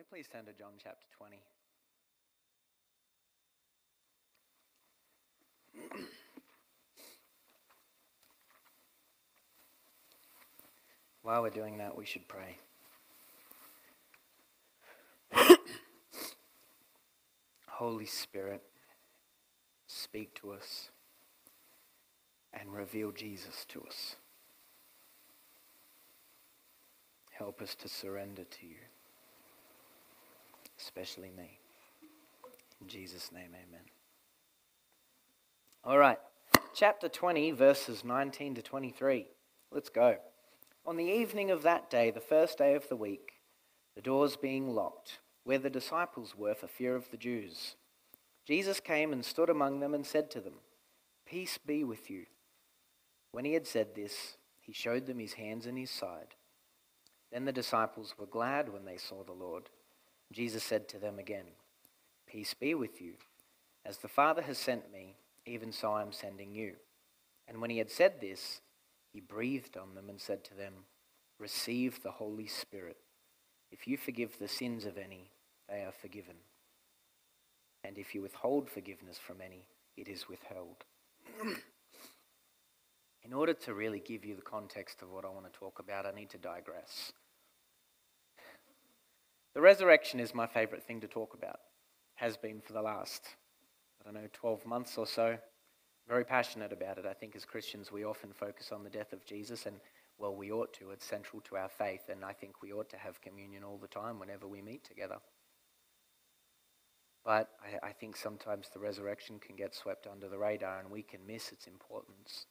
we please turn to John chapter 20? While we're doing that, we should pray. Holy Spirit, speak to us and reveal Jesus to us. Help us to surrender to you, especially me. In Jesus' name, amen. All right, chapter 20, verses 19 to 23. Let's go. On the evening of that day, the first day of the week, the doors being locked, where the disciples were for fear of the Jews, Jesus came and stood among them and said to them, Peace be with you. When he had said this, he showed them his hands and his side. Then the disciples were glad when they saw the Lord. Jesus said to them again, Peace be with you. As the Father has sent me, even so I am sending you. And when he had said this, he breathed on them and said to them, Receive the Holy Spirit. If you forgive the sins of any, they are forgiven. And if you withhold forgiveness from any, it is withheld. In order to really give you the context of what I want to talk about, I need to digress. The resurrection is my favorite thing to talk about, has been for the last, I don't know, 12 months or so. Very passionate about it. I think as Christians, we often focus on the death of Jesus, and well, we ought to. It's central to our faith, and I think we ought to have communion all the time whenever we meet together. But I, I think sometimes the resurrection can get swept under the radar, and we can miss its importance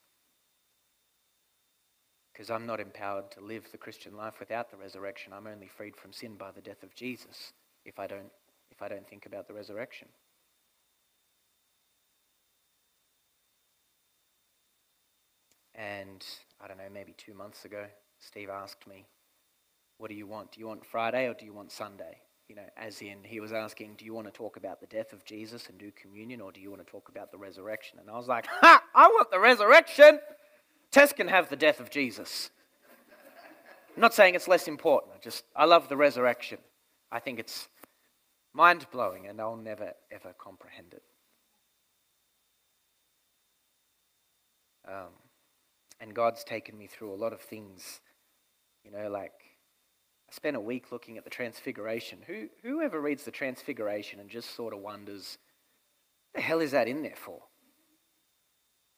because I'm not empowered to live the Christian life without the resurrection. I'm only freed from sin by the death of Jesus if I don't, if I don't think about the resurrection. And I don't know, maybe two months ago, Steve asked me, What do you want? Do you want Friday or do you want Sunday? You know, as in, he was asking, Do you want to talk about the death of Jesus and do communion or do you want to talk about the resurrection? And I was like, Ha! I want the resurrection! Tess can have the death of Jesus. I'm not saying it's less important. I just, I love the resurrection. I think it's mind blowing and I'll never, ever comprehend it. Um, and God's taken me through a lot of things. You know, like I spent a week looking at the Transfiguration. Who, whoever reads the Transfiguration and just sort of wonders, the hell is that in there for?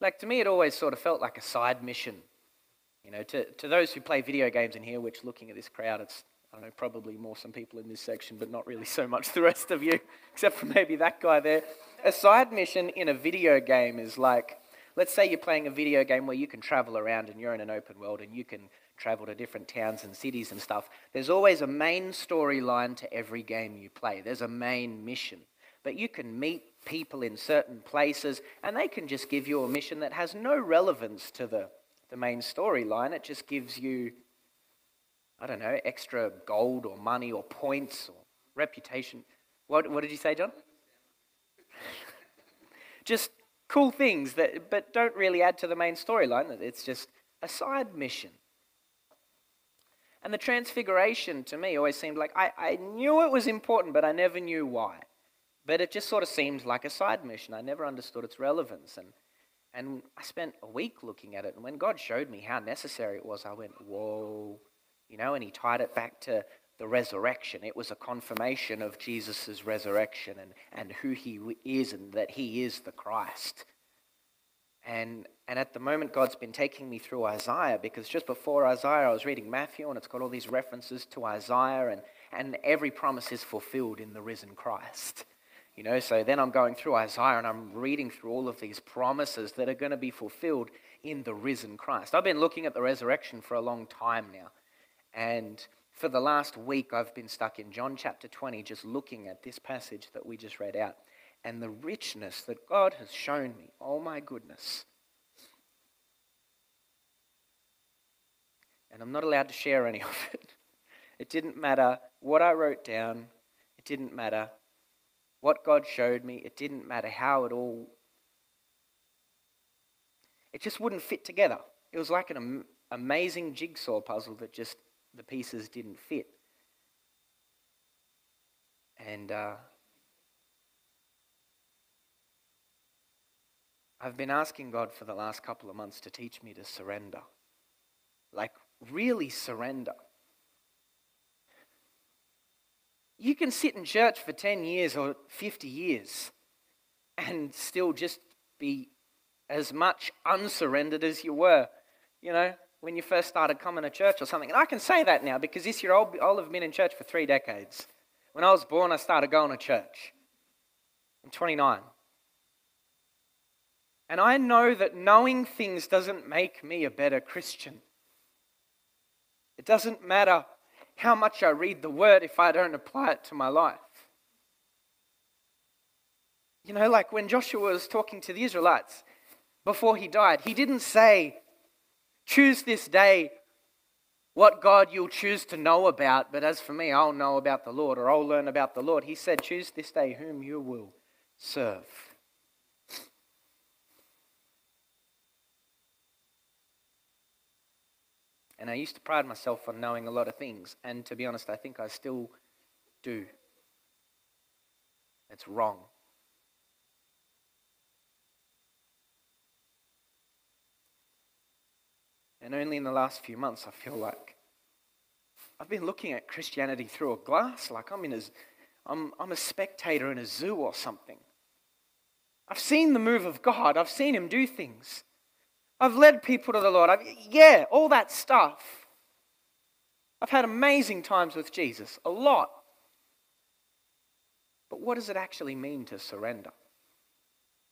Like to me, it always sort of felt like a side mission. You know, to, to those who play video games in here, which looking at this crowd, it's, I don't know, probably more some people in this section, but not really so much the rest of you, except for maybe that guy there. A side mission in a video game is like Let's say you're playing a video game where you can travel around and you're in an open world and you can travel to different towns and cities and stuff. There's always a main storyline to every game you play, there's a main mission. But you can meet people in certain places and they can just give you a mission that has no relevance to the, the main storyline. It just gives you, I don't know, extra gold or money or points or reputation. What, what did you say, John? just cool things that but don't really add to the main storyline. It's just a side mission. And the transfiguration to me always seemed like I, I knew it was important, but I never knew why. But it just sort of seemed like a side mission. I never understood its relevance. And, and I spent a week looking at it. And when God showed me how necessary it was, I went, whoa. You know, and he tied it back to the resurrection. It was a confirmation of Jesus' resurrection and, and who he is and that he is the Christ. And, and at the moment, God's been taking me through Isaiah because just before Isaiah, I was reading Matthew and it's got all these references to Isaiah, and, and every promise is fulfilled in the risen Christ. You know, so then I'm going through Isaiah and I'm reading through all of these promises that are going to be fulfilled in the risen Christ. I've been looking at the resurrection for a long time now. And for the last week, I've been stuck in John chapter 20, just looking at this passage that we just read out and the richness that God has shown me. Oh my goodness. And I'm not allowed to share any of it. It didn't matter what I wrote down, it didn't matter what God showed me, it didn't matter how it all. It just wouldn't fit together. It was like an am- amazing jigsaw puzzle that just the pieces didn't fit. And uh, I've been asking God for the last couple of months to teach me to surrender. Like, really surrender. You can sit in church for 10 years or 50 years and still just be as much unsurrendered as you were, you know, when you first started coming to church or something. And I can say that now because this year I'll, I'll have been in church for three decades. When I was born, I started going to church. I'm 29. And I know that knowing things doesn't make me a better Christian. It doesn't matter how much I read the word if I don't apply it to my life. You know, like when Joshua was talking to the Israelites before he died, he didn't say, Choose this day what God you'll choose to know about, but as for me, I'll know about the Lord or I'll learn about the Lord. He said, Choose this day whom you will serve. And I used to pride myself on knowing a lot of things. And to be honest, I think I still do. It's wrong. And only in the last few months, I feel like I've been looking at Christianity through a glass, like I'm in a, I'm, I'm a spectator in a zoo or something. I've seen the move of God. I've seen Him do things. I've led people to the Lord. I've, yeah, all that stuff. I've had amazing times with Jesus, a lot. But what does it actually mean to surrender?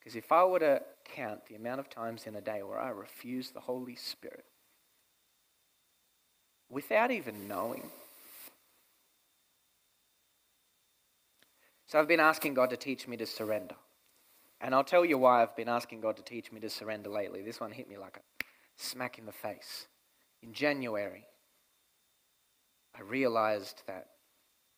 Because if I were to count the amount of times in a day where I refuse the Holy Spirit without even knowing. So I've been asking God to teach me to surrender. And I'll tell you why I've been asking God to teach me to surrender lately. This one hit me like a smack in the face. In January, I realized that,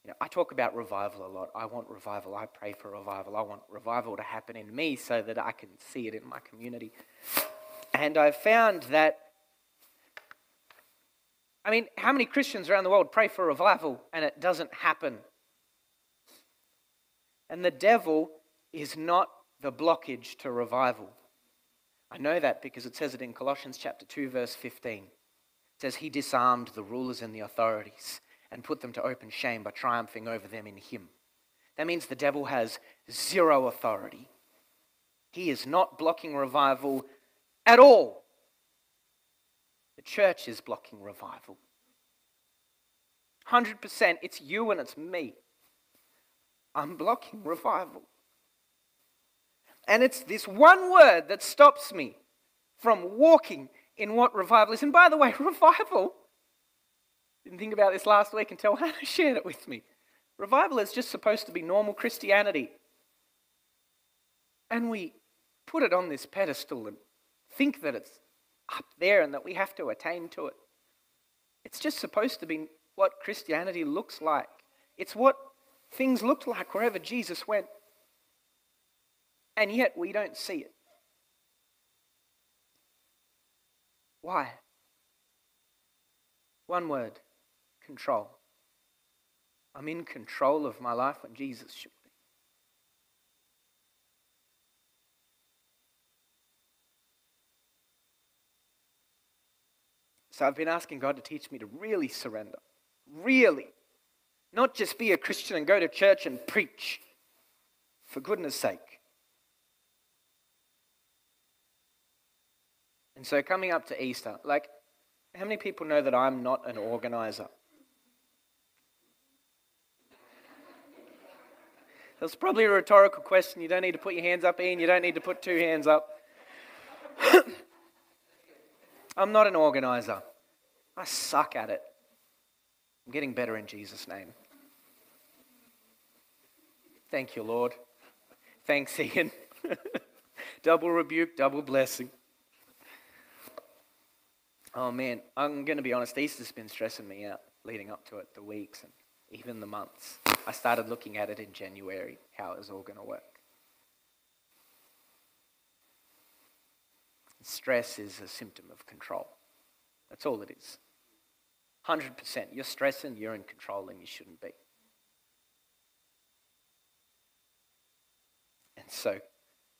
you know, I talk about revival a lot. I want revival. I pray for revival. I want revival to happen in me so that I can see it in my community. And I found that, I mean, how many Christians around the world pray for revival and it doesn't happen? And the devil is not the blockage to revival. I know that because it says it in Colossians chapter 2 verse 15. It says he disarmed the rulers and the authorities and put them to open shame by triumphing over them in him. That means the devil has zero authority. He is not blocking revival at all. The church is blocking revival. 100% it's you and it's me. I'm blocking revival. And it's this one word that stops me from walking in what revival is. And by the way, revival, didn't think about this last week until Hannah shared it with me. Revival is just supposed to be normal Christianity. And we put it on this pedestal and think that it's up there and that we have to attain to it. It's just supposed to be what Christianity looks like. It's what things looked like wherever Jesus went and yet we don't see it. Why? One word control. I'm in control of my life when Jesus should be. So I've been asking God to teach me to really surrender. Really. Not just be a Christian and go to church and preach. For goodness sake. And so coming up to Easter, like, how many people know that I'm not an organizer? That's probably a rhetorical question. You don't need to put your hands up, Ian. You don't need to put two hands up. I'm not an organizer. I suck at it. I'm getting better in Jesus' name. Thank you, Lord. Thanks, Ian. double rebuke, double blessing. Oh man, I'm going to be honest, Easter's been stressing me out leading up to it, the weeks and even the months. I started looking at it in January, how it was all going to work. Stress is a symptom of control. That's all it is. 100%. You're stressing, you're in control, and you shouldn't be. And so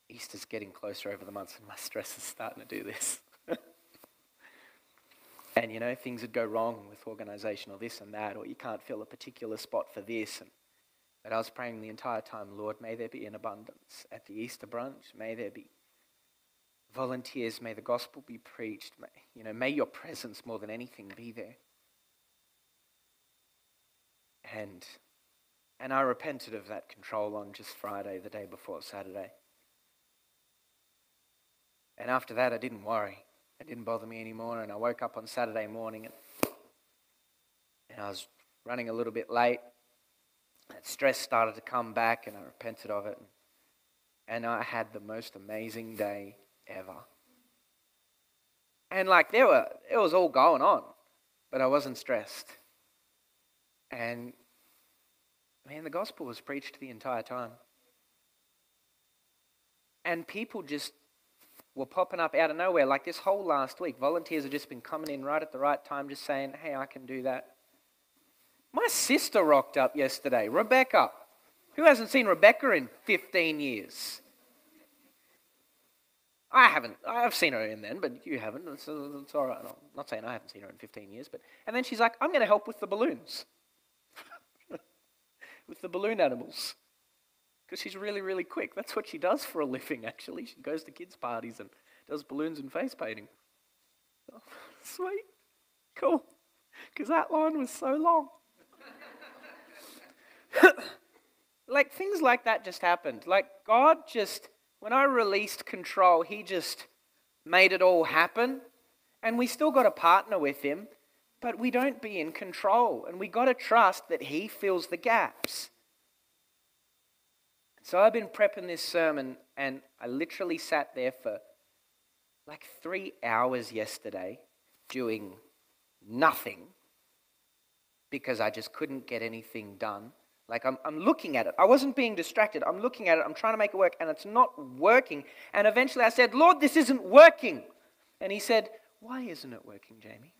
Easter's getting closer over the months, and my stress is starting to do this. And you know, things would go wrong with organisation or this and that, or you can't fill a particular spot for this. And, but I was praying the entire time, Lord, may there be an abundance at the Easter brunch. May there be volunteers. May the gospel be preached. May, you know, may your presence more than anything be there. And and I repented of that control on just Friday, the day before Saturday. And after that, I didn't worry. It didn't bother me anymore. And I woke up on Saturday morning and, and I was running a little bit late. That stress started to come back and I repented of it. And I had the most amazing day ever. And like there were, it was all going on, but I wasn't stressed. And man, the gospel was preached the entire time. And people just were popping up out of nowhere. Like this whole last week, volunteers have just been coming in right at the right time, just saying, hey, I can do that. My sister rocked up yesterday, Rebecca. Who hasn't seen Rebecca in 15 years? I haven't. I've seen her in then, but you haven't. It's, it's all right. I'm not saying I haven't seen her in 15 years, but and then she's like, I'm going to help with the balloons, with the balloon animals because she's really, really quick. That's what she does for a living, actually. She goes to kids' parties and does balloons and face painting. Oh, sweet. Cool. Because that line was so long. like, things like that just happened. Like, God just, when I released control, He just made it all happen. And we still got to partner with Him, but we don't be in control. And we got to trust that He fills the gaps. So I've been prepping this sermon, and I literally sat there for like three hours yesterday doing nothing because I just couldn't get anything done. Like I'm, I'm looking at it. I wasn't being distracted. I'm looking at it. I'm trying to make it work, and it's not working. And eventually I said, Lord, this isn't working. And he said, Why isn't it working, Jamie?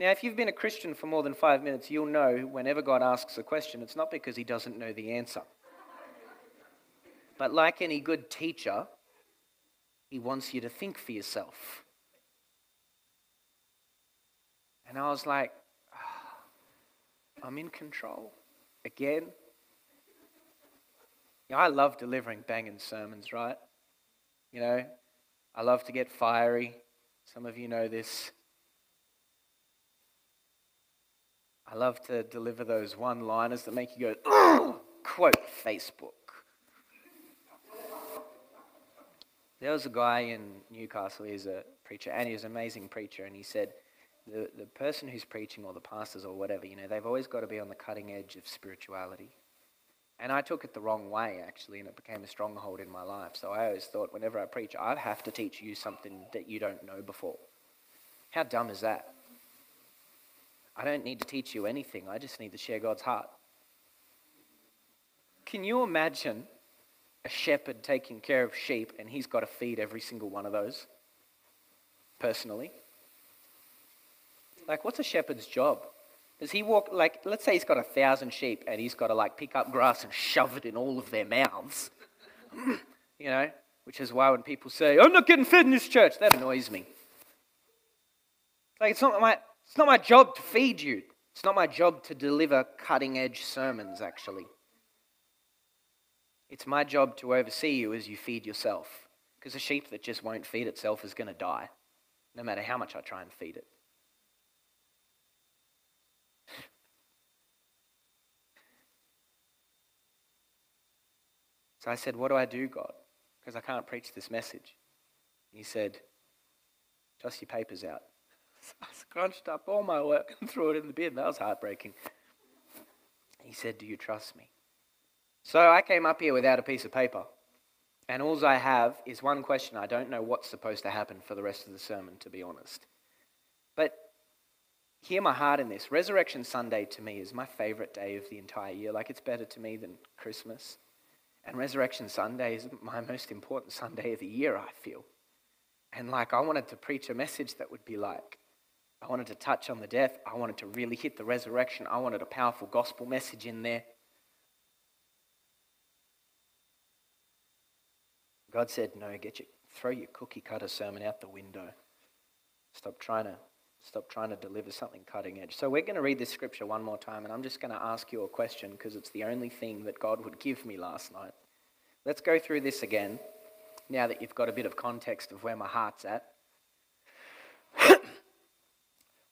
Now, if you've been a Christian for more than five minutes, you'll know whenever God asks a question, it's not because he doesn't know the answer. But like any good teacher, he wants you to think for yourself. And I was like, oh, I'm in control again. You know, I love delivering banging sermons, right? You know, I love to get fiery. Some of you know this. I love to deliver those one liners that make you go, quote Facebook. There was a guy in Newcastle, he's a preacher, and he's an amazing preacher, and he said, the, the person who's preaching, or the pastors, or whatever, you know, they've always got to be on the cutting edge of spirituality. And I took it the wrong way, actually, and it became a stronghold in my life. So I always thought, whenever I preach, I have to teach you something that you don't know before. How dumb is that? I don't need to teach you anything. I just need to share God's heart. Can you imagine a shepherd taking care of sheep and he's got to feed every single one of those personally? Like, what's a shepherd's job? Does he walk, like, let's say he's got a thousand sheep and he's got to, like, pick up grass and shove it in all of their mouths? you know, which is why when people say, I'm not getting fed in this church, that annoys me. Like, it's not my, it's not my job to feed you. It's not my job to deliver cutting edge sermons, actually. It's my job to oversee you as you feed yourself. Because a sheep that just won't feed itself is going to die, no matter how much I try and feed it. So I said, What do I do, God? Because I can't preach this message. He said, Toss your papers out. I scrunched up all my work and threw it in the bin. That was heartbreaking. He said, Do you trust me? So I came up here without a piece of paper. And all I have is one question. I don't know what's supposed to happen for the rest of the sermon, to be honest. But hear my heart in this. Resurrection Sunday to me is my favorite day of the entire year. Like it's better to me than Christmas. And Resurrection Sunday is my most important Sunday of the year, I feel. And like I wanted to preach a message that would be like, I wanted to touch on the death. I wanted to really hit the resurrection. I wanted a powerful gospel message in there. God said, No, get your, throw your cookie cutter sermon out the window. Stop trying to stop trying to deliver something cutting edge. So we're going to read this scripture one more time, and I'm just going to ask you a question because it's the only thing that God would give me last night. Let's go through this again, now that you've got a bit of context of where my heart's at.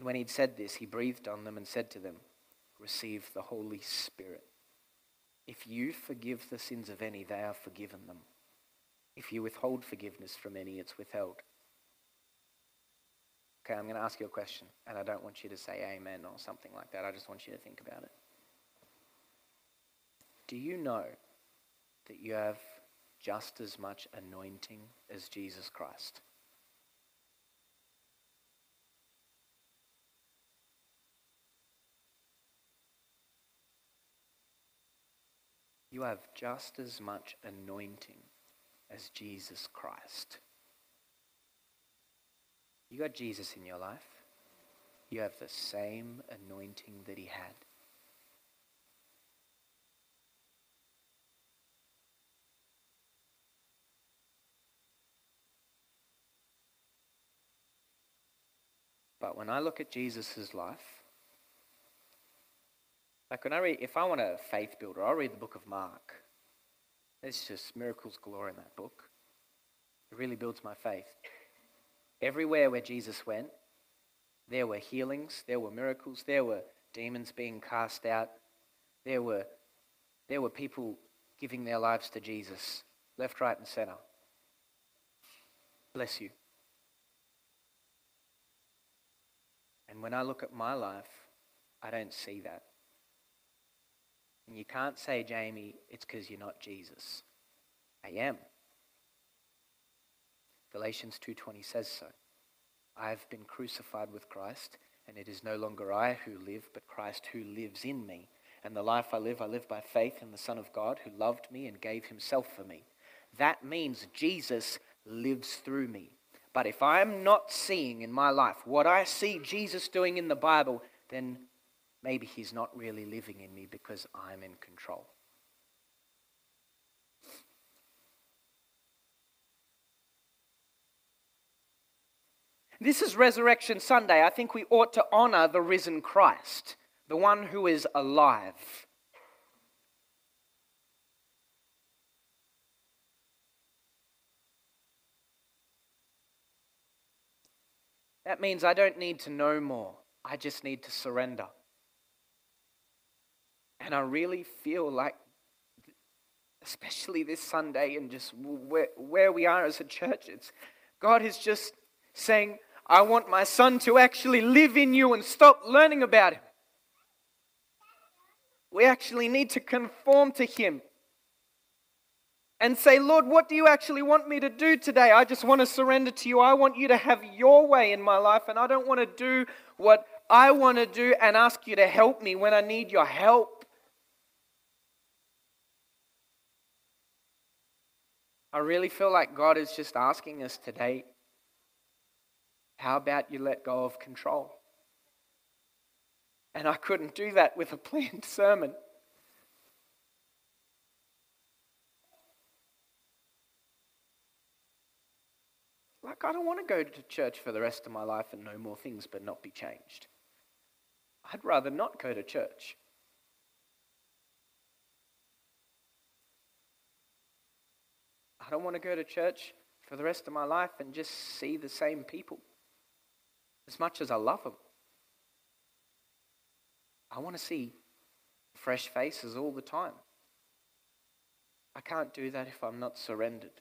And when he'd said this, he breathed on them and said to them, Receive the Holy Spirit. If you forgive the sins of any, they are forgiven them. If you withhold forgiveness from any, it's withheld. Okay, I'm going to ask you a question, and I don't want you to say amen or something like that. I just want you to think about it. Do you know that you have just as much anointing as Jesus Christ? You have just as much anointing as Jesus Christ. You got Jesus in your life. You have the same anointing that he had. But when I look at Jesus' life, like when I read, if I want a faith builder, I'll read the book of Mark. There's just miracles galore in that book. It really builds my faith. Everywhere where Jesus went, there were healings, there were miracles, there were demons being cast out, there were, there were people giving their lives to Jesus, left, right, and center. Bless you. And when I look at my life, I don't see that. And you can't say, Jamie, it's because you're not Jesus. I am. Galatians 2:20 says so. I have been crucified with Christ, and it is no longer I who live, but Christ who lives in me. And the life I live, I live by faith in the Son of God who loved me and gave himself for me. That means Jesus lives through me. But if I'm not seeing in my life what I see Jesus doing in the Bible, then maybe he's not really living in me because I'm in control. This is Resurrection Sunday. I think we ought to honor the risen Christ, the one who is alive. That means I don't need to know more. I just need to surrender. And I really feel like, especially this Sunday and just where, where we are as a church, it's, God is just saying, I want my son to actually live in you and stop learning about him. We actually need to conform to him and say, Lord, what do you actually want me to do today? I just want to surrender to you. I want you to have your way in my life, and I don't want to do what I want to do and ask you to help me when I need your help. I really feel like God is just asking us today how about you let go of control? And I couldn't do that with a planned sermon. Like, I don't want to go to church for the rest of my life and know more things but not be changed. I'd rather not go to church. I don't want to go to church for the rest of my life and just see the same people as much as I love them. I want to see fresh faces all the time. I can't do that if I'm not surrendered.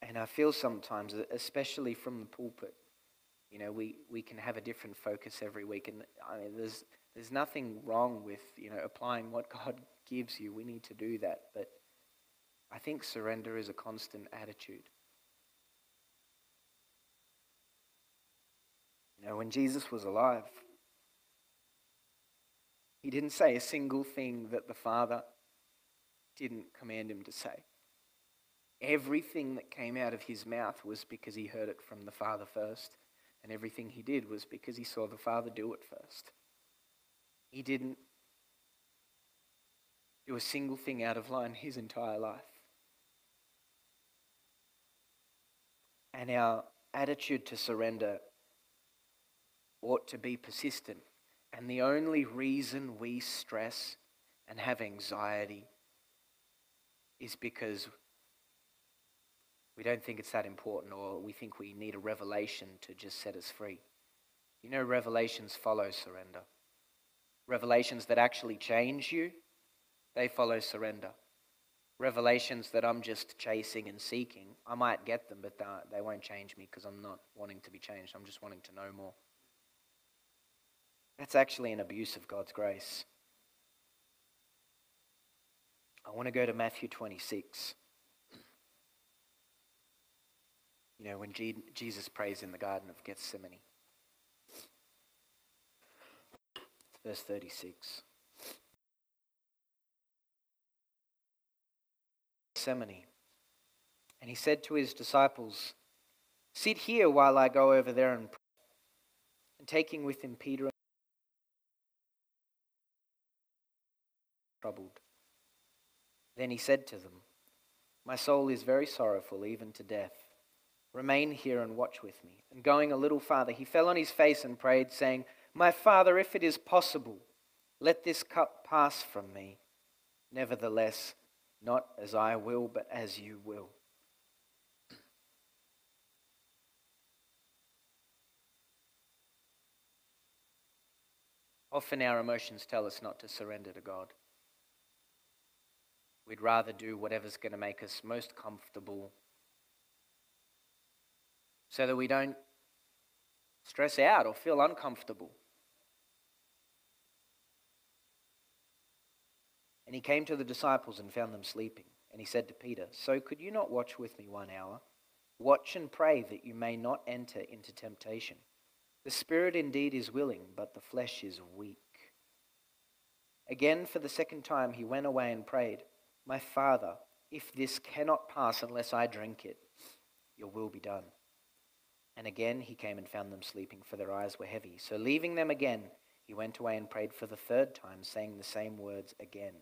And I feel sometimes, especially from the pulpit, You know, we, we can have a different focus every week. And I mean, there's, there's nothing wrong with, you know, applying what God gives you. We need to do that. But I think surrender is a constant attitude. You know, when Jesus was alive, he didn't say a single thing that the Father didn't command him to say. Everything that came out of his mouth was because he heard it from the Father first, and everything he did was because he saw the Father do it first. He didn't do a single thing out of line his entire life. And our attitude to surrender ought to be persistent. And the only reason we stress and have anxiety is because we don't think it's that important or we think we need a revelation to just set us free. You know, revelations follow surrender. Revelations that actually change you, they follow surrender. Revelations that I'm just chasing and seeking, I might get them, but they won't change me because I'm not wanting to be changed. I'm just wanting to know more. That's actually an abuse of God's grace. I want to go to Matthew 26. You know, when Jesus prays in the Garden of Gethsemane. Verse 36. Gethsemane. And he said to his disciples, Sit here while I go over there and pray. And taking with him Peter and troubled. Then he said to them, My soul is very sorrowful, even to death. Remain here and watch with me. And going a little farther, he fell on his face and prayed, saying, My father, if it is possible, let this cup pass from me. Nevertheless, not as I will, but as you will. Often our emotions tell us not to surrender to God. We'd rather do whatever's going to make us most comfortable so that we don't stress out or feel uncomfortable. And he came to the disciples and found them sleeping. And he said to Peter, So could you not watch with me one hour? Watch and pray that you may not enter into temptation. The spirit indeed is willing, but the flesh is weak. Again, for the second time, he went away and prayed. My Father, if this cannot pass unless I drink it, your will be done. And again he came and found them sleeping, for their eyes were heavy. So leaving them again, he went away and prayed for the third time, saying the same words again.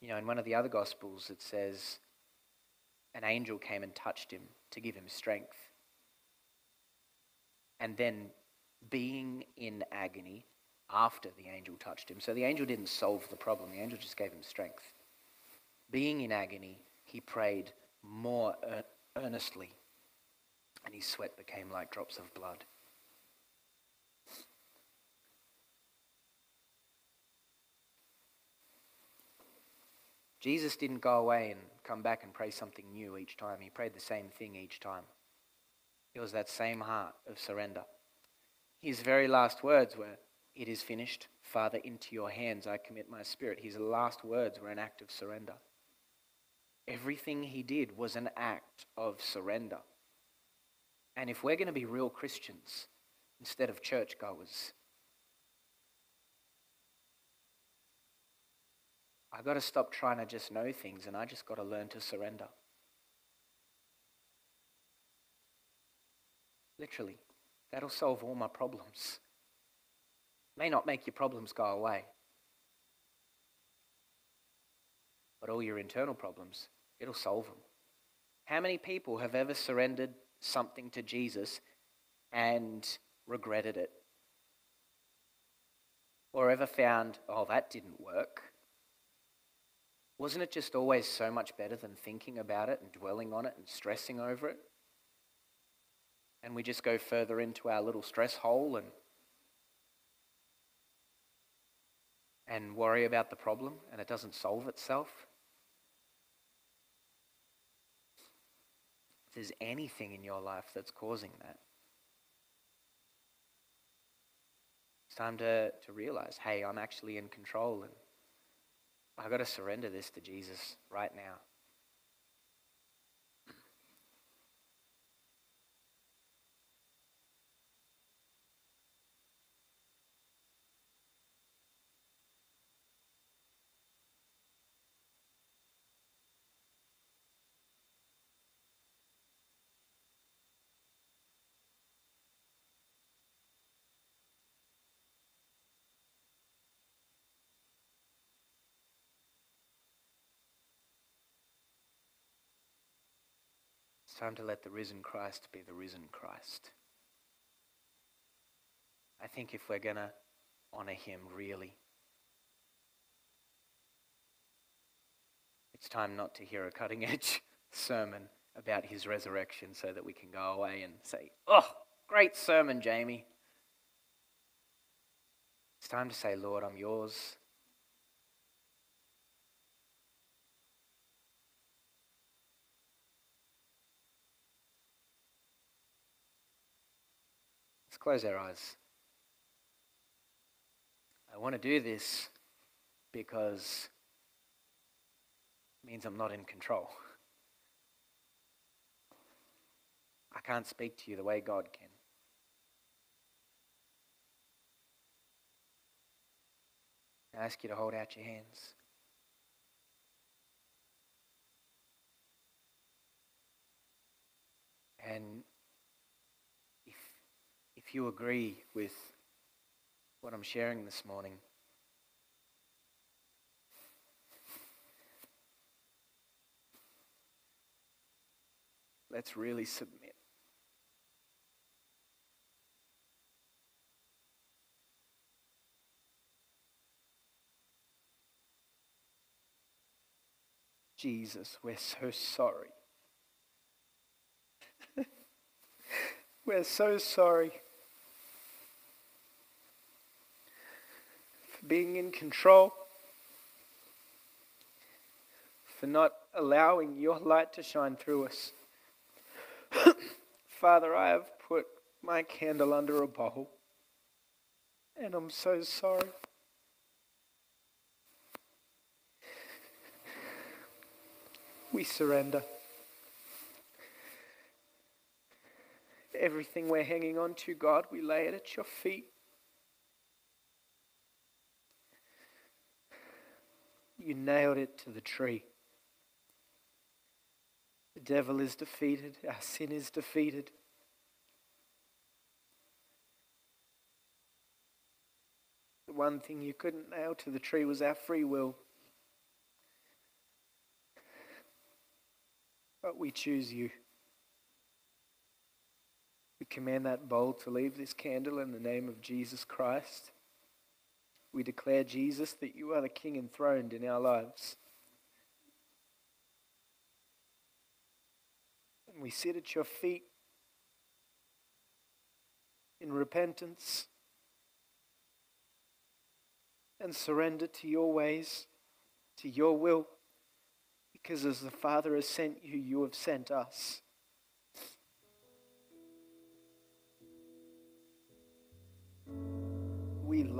You know, in one of the other Gospels, it says an angel came and touched him to give him strength. And then, being in agony, after the angel touched him. So the angel didn't solve the problem, the angel just gave him strength. Being in agony, he prayed more earnestly, and his sweat became like drops of blood. Jesus didn't go away and come back and pray something new each time. He prayed the same thing each time. It was that same heart of surrender. His very last words were, it is finished. Father, into your hands I commit my spirit. His last words were an act of surrender. Everything he did was an act of surrender. And if we're going to be real Christians instead of churchgoers, I've got to stop trying to just know things and I just got to learn to surrender. Literally, that'll solve all my problems may not make your problems go away, but all your internal problems, it'll solve them. How many people have ever surrendered something to Jesus and regretted it? Or ever found, oh, that didn't work? Wasn't it just always so much better than thinking about it and dwelling on it and stressing over it? And we just go further into our little stress hole and and worry about the problem and it doesn't solve itself. There's anything in your life that's causing that. It's time to, to realize hey, I'm actually in control and I've got to surrender this to Jesus right now. It's time to let the risen Christ be the risen Christ. I think if we're going to honor him really, it's time not to hear a cutting edge sermon about his resurrection so that we can go away and say, Oh, great sermon, Jamie. It's time to say, Lord, I'm yours. Close our eyes. I want to do this because it means I'm not in control. I can't speak to you the way God can. I ask you to hold out your hands. And if you agree with what I'm sharing this morning, let's really submit. Jesus, we're so sorry. we're so sorry. Being in control, for not allowing your light to shine through us. Father, I have put my candle under a bowl, and I'm so sorry. We surrender. Everything we're hanging on to, God, we lay it at your feet. You nailed it to the tree. The devil is defeated, our sin is defeated. The one thing you couldn't nail to the tree was our free will. But we choose you. We command that bowl to leave this candle in the name of Jesus Christ. We declare, Jesus, that you are the King enthroned in our lives. And we sit at your feet in repentance and surrender to your ways, to your will, because as the Father has sent you, you have sent us.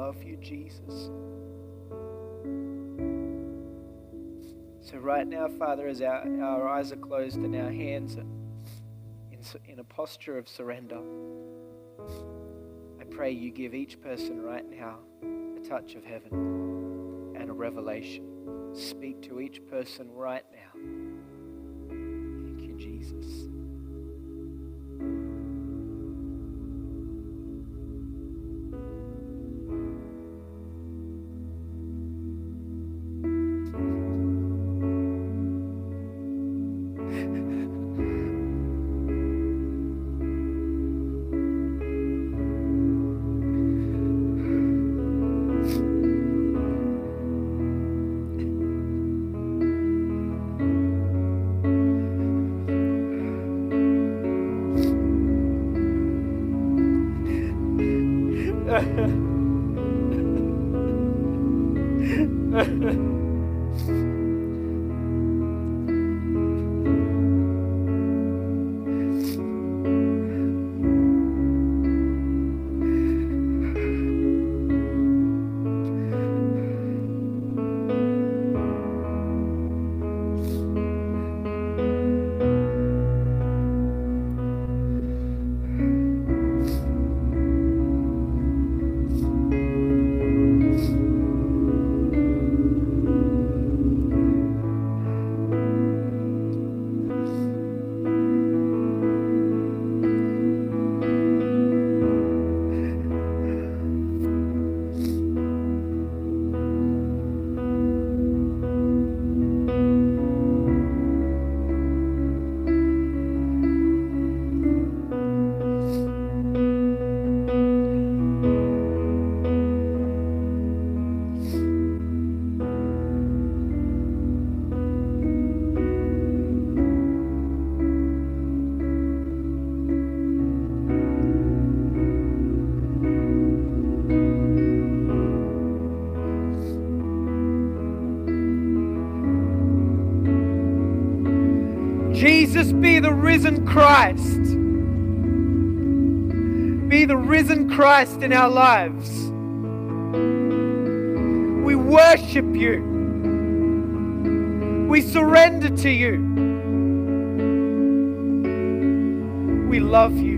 Love you, Jesus. So, right now, Father, as our, our eyes are closed and our hands are in, in a posture of surrender, I pray you give each person right now a touch of heaven and a revelation. Speak to each person right now. Thank you, Jesus. Ha ha ha. The risen Christ. Be the risen Christ in our lives. We worship you. We surrender to you. We love you.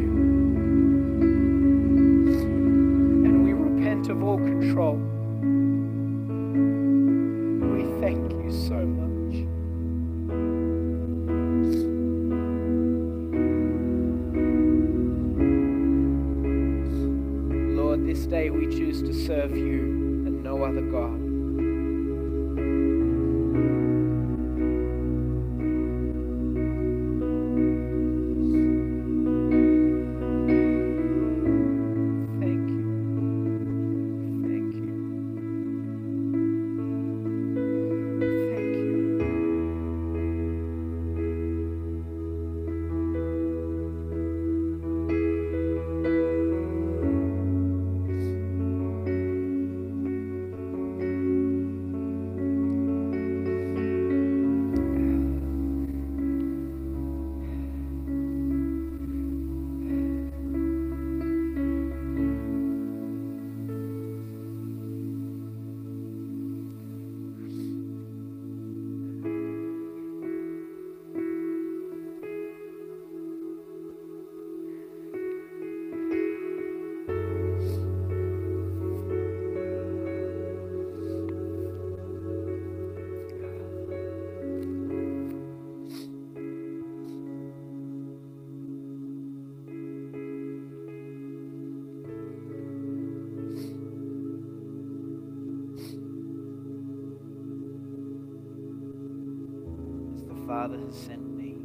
Father has sent me,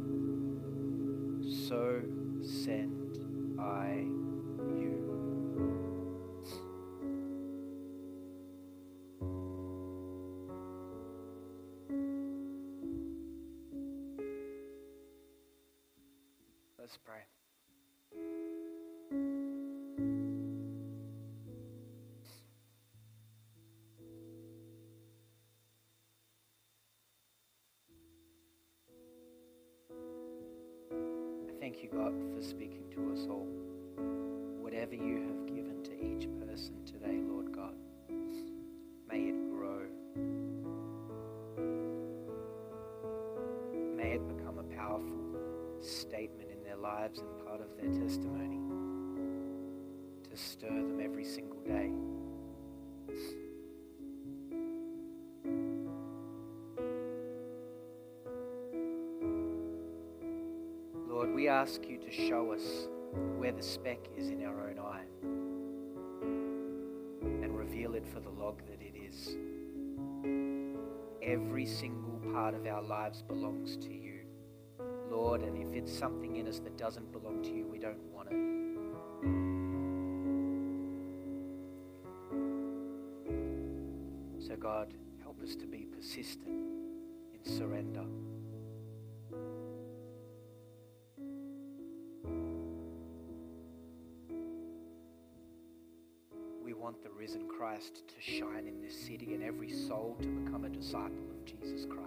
so send I their testimony to stir them every single day. Lord, we ask you to show us where the speck is in our own eye and reveal it for the log that it is. Every single part of our lives belongs to you, Lord, and if it's something in us that doesn't belong to you, we don't want it. So, God, help us to be persistent in surrender. We want the risen Christ to shine in this city and every soul to become a disciple of Jesus Christ.